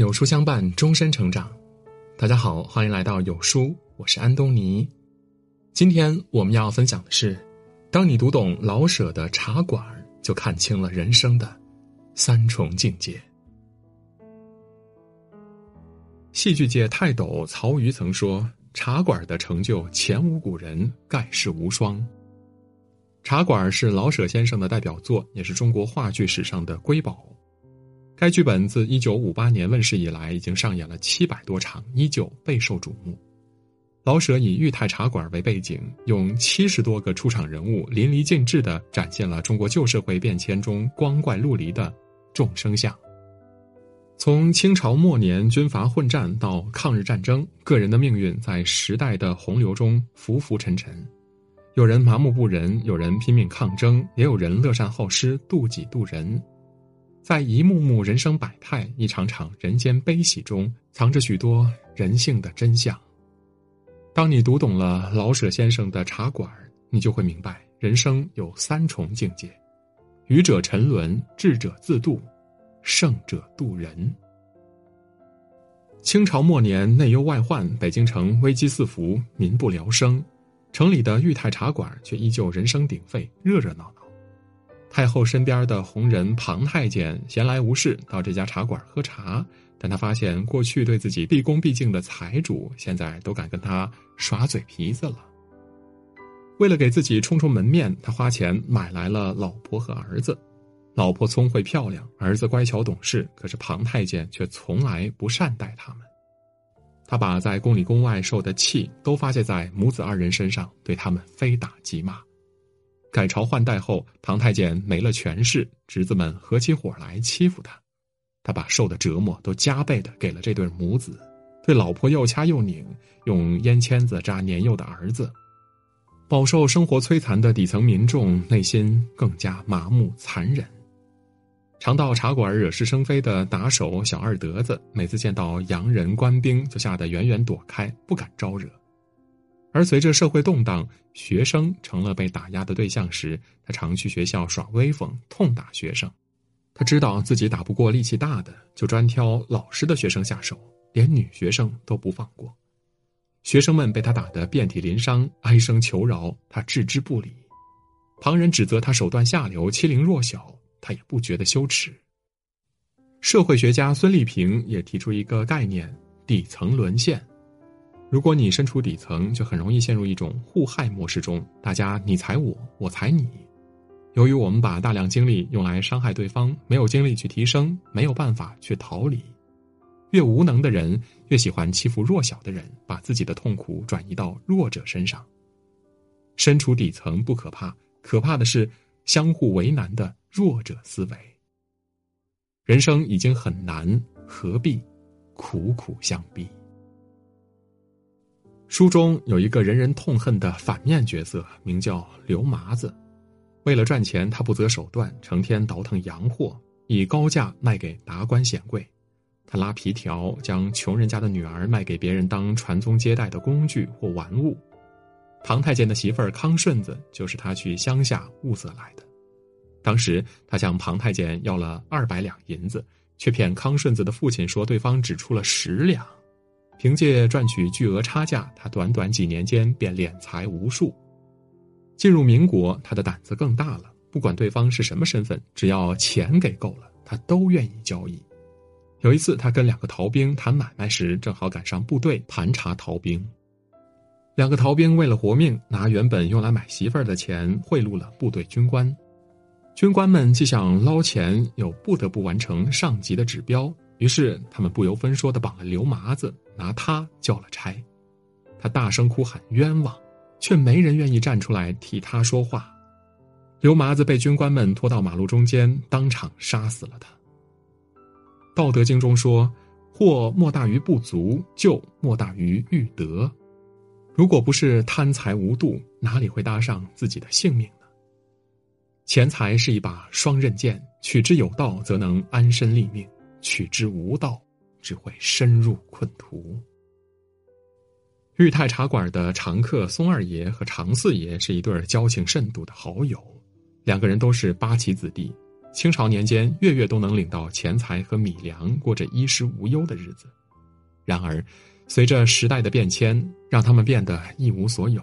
有书相伴，终身成长。大家好，欢迎来到有书，我是安东尼。今天我们要分享的是：当你读懂老舍的《茶馆》，就看清了人生的三重境界。戏剧界泰斗曹禺曾说：“茶馆的成就前无古人，盖世无双。”茶馆是老舍先生的代表作，也是中国话剧史上的瑰宝。该剧本自一九五八年问世以来，已经上演了七百多场，依旧备受瞩目。老舍以裕泰茶馆为背景，用七十多个出场人物淋漓尽致地展现了中国旧社会变迁中光怪陆离的众生相。从清朝末年军阀混战到抗日战争，个人的命运在时代的洪流中浮浮沉沉，有人麻木不仁，有人拼命抗争，也有人乐善好施，渡己渡人。在一幕幕人生百态、一场场人间悲喜中，藏着许多人性的真相。当你读懂了老舍先生的《茶馆》，你就会明白，人生有三重境界：愚者沉沦，智者自渡，圣者渡人。清朝末年，内忧外患，北京城危机四伏，民不聊生，城里的裕泰茶馆却依旧人声鼎沸，热热闹闹。太后身边的红人庞太监闲来无事到这家茶馆喝茶，但他发现过去对自己毕恭毕敬的财主，现在都敢跟他耍嘴皮子了。为了给自己充充门面，他花钱买来了老婆和儿子。老婆聪慧漂亮，儿子乖巧懂事，可是庞太监却从来不善待他们。他把在宫里宫外受的气都发泄在母子二人身上，对他们非打即骂。改朝换代后，唐太监没了权势，侄子们合起伙来欺负他，他把受的折磨都加倍的给了这对母子，对老婆又掐又拧，用烟签子扎年幼的儿子，饱受生活摧残的底层民众内心更加麻木残忍。常到茶馆惹是生非的打手小二德子，每次见到洋人官兵就吓得远远躲开，不敢招惹。而随着社会动荡，学生成了被打压的对象时，他常去学校耍威风，痛打学生。他知道自己打不过力气大的，就专挑老实的学生下手，连女学生都不放过。学生们被他打得遍体鳞伤，哀声求饶，他置之不理。旁人指责他手段下流、欺凌弱小，他也不觉得羞耻。社会学家孙立平也提出一个概念：底层沦陷。如果你身处底层，就很容易陷入一种互害模式中，大家你踩我，我踩你。由于我们把大量精力用来伤害对方，没有精力去提升，没有办法去逃离。越无能的人越喜欢欺负弱小的人，把自己的痛苦转移到弱者身上。身处底层不可怕，可怕的是相互为难的弱者思维。人生已经很难，何必苦苦相逼？书中有一个人人痛恨的反面角色，名叫刘麻子。为了赚钱，他不择手段，成天倒腾洋货，以高价卖给达官显贵。他拉皮条，将穷人家的女儿卖给别人当传宗接代的工具或玩物。唐太监的媳妇儿康顺子就是他去乡下物色来的。当时他向庞太监要了二百两银子，却骗康顺子的父亲说对方只出了十两。凭借赚取巨额差价，他短短几年间便敛财无数。进入民国，他的胆子更大了。不管对方是什么身份，只要钱给够了，他都愿意交易。有一次，他跟两个逃兵谈买卖时，正好赶上部队盘查逃兵。两个逃兵为了活命，拿原本用来买媳妇儿的钱贿赂了部队军官。军官们既想捞钱，又不得不完成上级的指标。于是，他们不由分说的绑了刘麻子，拿他交了差。他大声哭喊冤枉，却没人愿意站出来替他说话。刘麻子被军官们拖到马路中间，当场杀死了他。《道德经》中说：“祸莫大于不足，救莫大于欲得。”如果不是贪财无度，哪里会搭上自己的性命呢？钱财是一把双刃剑，取之有道，则能安身立命。取之无道，只会深入困途。裕泰茶馆的常客松二爷和常四爷是一对交情甚笃的好友，两个人都是八旗子弟。清朝年间月月都能领到钱财和米粮，过着衣食无忧的日子。然而，随着时代的变迁，让他们变得一无所有。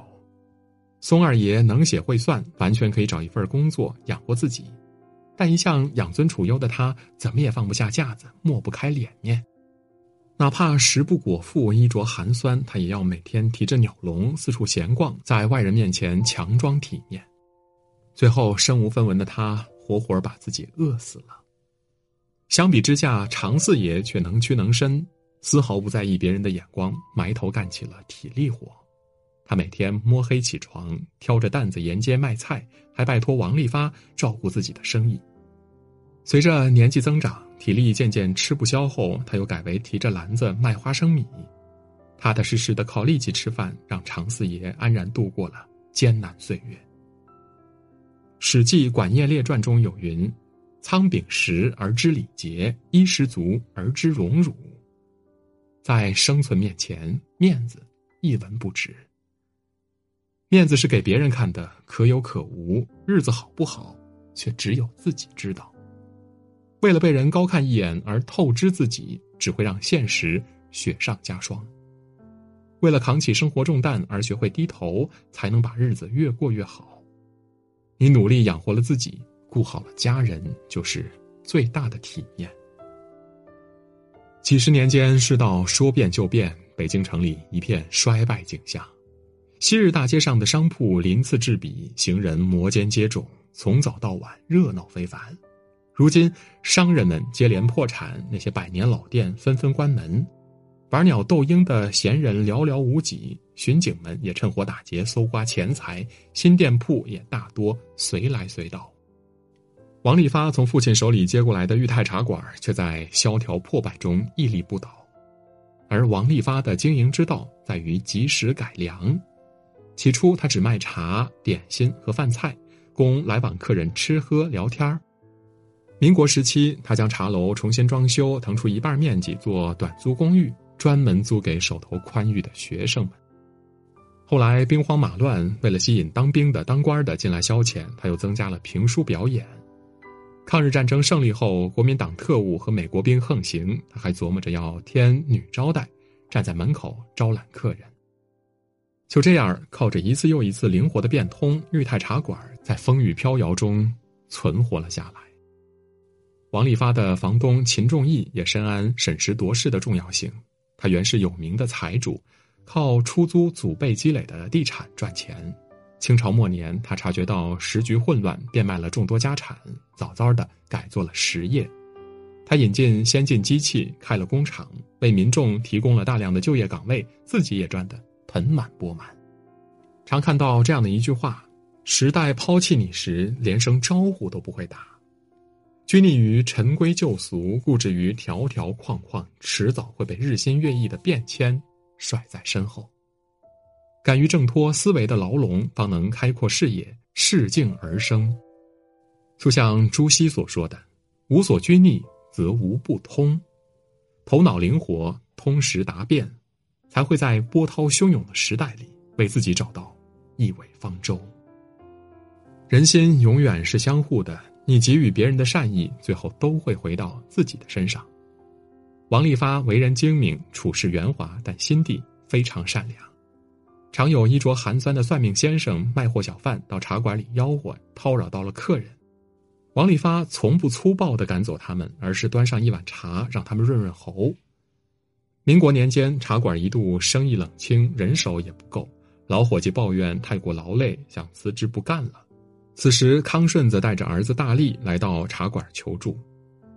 松二爷能写会算，完全可以找一份工作养活自己，但一向养尊处优的他，怎么也放不下架子，抹不开脸面。哪怕食不果腹、衣着寒酸，他也要每天提着鸟笼四处闲逛，在外人面前强装体面。最后，身无分文的他，活活把自己饿死了。相比之下，常四爷却能屈能伸，丝毫不在意别人的眼光，埋头干起了体力活。他每天摸黑起床，挑着担子沿街卖菜，还拜托王利发照顾自己的生意。随着年纪增长，体力渐渐吃不消后，他又改为提着篮子卖花生米，踏踏实实的靠力气吃饭，让常四爷安然度过了艰难岁月。《史记·管业列传》中有云：“仓廪实而知礼节，衣食足而知荣辱。”在生存面前，面子一文不值。面子是给别人看的，可有可无；日子好不好，却只有自己知道。为了被人高看一眼而透支自己，只会让现实雪上加霜。为了扛起生活重担而学会低头，才能把日子越过越好。你努力养活了自己，顾好了家人，就是最大的体面。几十年间，世道说变就变，北京城里一片衰败景象。昔日大街上的商铺鳞次栉比，行人摩肩接踵，从早到晚热闹非凡。如今，商人们接连破产，那些百年老店纷纷关门，玩鸟斗鹰的闲人寥寥无几，巡警们也趁火打劫搜刮钱财，新店铺也大多随来随到。王利发从父亲手里接过来的裕泰茶馆，却在萧条破败中屹立不倒。而王利发的经营之道在于及时改良。起初，他只卖茶、点心和饭菜，供来往客人吃喝聊天儿。民国时期，他将茶楼重新装修，腾出一半面积做短租公寓，专门租给手头宽裕的学生们。后来兵荒马乱，为了吸引当兵的、当官的进来消遣，他又增加了评书表演。抗日战争胜利后，国民党特务和美国兵横行，他还琢磨着要添女招待，站在门口招揽客人。就这样，靠着一次又一次灵活的变通，裕泰茶馆在风雨飘摇中存活了下来。王利发的房东秦仲义也深谙审时度势的重要性。他原是有名的财主，靠出租祖辈积累的地产赚钱。清朝末年，他察觉到时局混乱，变卖了众多家产，早早的改做了实业。他引进先进机器，开了工厂，为民众提供了大量的就业岗位，自己也赚得盆满钵满。常看到这样的一句话：“时代抛弃你时，连声招呼都不会打。”拘泥于陈规旧俗，固执于条条框框，迟早会被日新月异的变迁甩在身后。敢于挣脱思维的牢笼，方能开阔视野，适境而生。就像朱熹所说的：“无所拘泥，则无不通。”头脑灵活，通识达变，才会在波涛汹涌的时代里，为自己找到一尾方舟。人心永远是相互的。你给予别人的善意，最后都会回到自己的身上。王利发为人精明，处事圆滑，但心地非常善良。常有衣着寒酸的算命先生、卖货小贩到茶馆里吆喝，叨扰到了客人。王利发从不粗暴的赶走他们，而是端上一碗茶，让他们润润喉。民国年间，茶馆一度生意冷清，人手也不够，老伙计抱怨太过劳累，想辞职不干了。此时，康顺子带着儿子大力来到茶馆求助。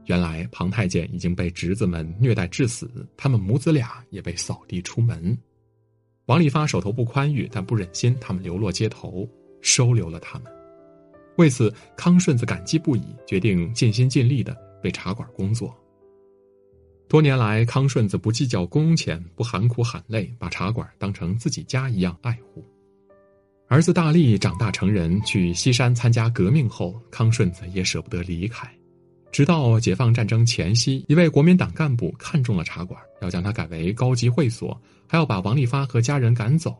原来，庞太监已经被侄子们虐待致死，他们母子俩也被扫地出门。王利发手头不宽裕，但不忍心他们流落街头，收留了他们。为此，康顺子感激不已，决定尽心尽力的为茶馆工作。多年来，康顺子不计较工钱，不喊苦喊累，把茶馆当成自己家一样爱护。儿子大力长大成人，去西山参加革命后，康顺子也舍不得离开。直到解放战争前夕，一位国民党干部看中了茶馆，要将它改为高级会所，还要把王利发和家人赶走。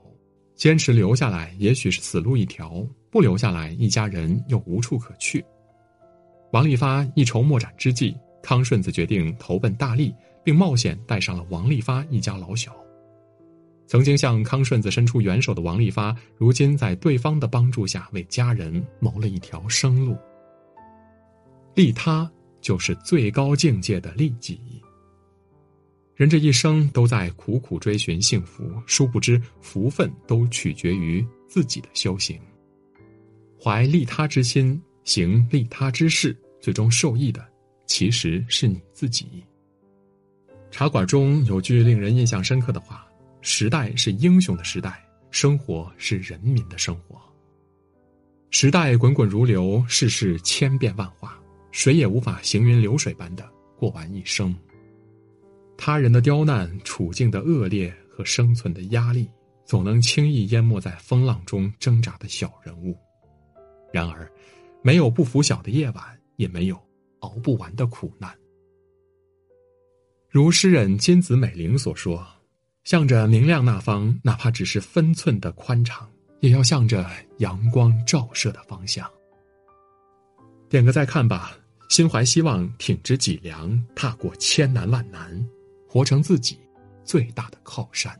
坚持留下来，也许是死路一条；不留下来，一家人又无处可去。王利发一筹莫展之际，康顺子决定投奔大力，并冒险带上了王利发一家老小。曾经向康顺子伸出援手的王利发，如今在对方的帮助下，为家人谋了一条生路。利他就是最高境界的利己。人这一生都在苦苦追寻幸福，殊不知福分都取决于自己的修行。怀利他之心，行利他之事，最终受益的其实是你自己。茶馆中有句令人印象深刻的话。时代是英雄的时代，生活是人民的生活。时代滚滚如流，世事千变万化，谁也无法行云流水般的过完一生。他人的刁难、处境的恶劣和生存的压力，总能轻易淹没在风浪中挣扎的小人物。然而，没有不拂晓的夜晚，也没有熬不完的苦难。如诗人金子美玲所说。向着明亮那方，哪怕只是分寸的宽敞，也要向着阳光照射的方向。点个再看吧，心怀希望，挺直脊梁，踏过千难万难，活成自己最大的靠山。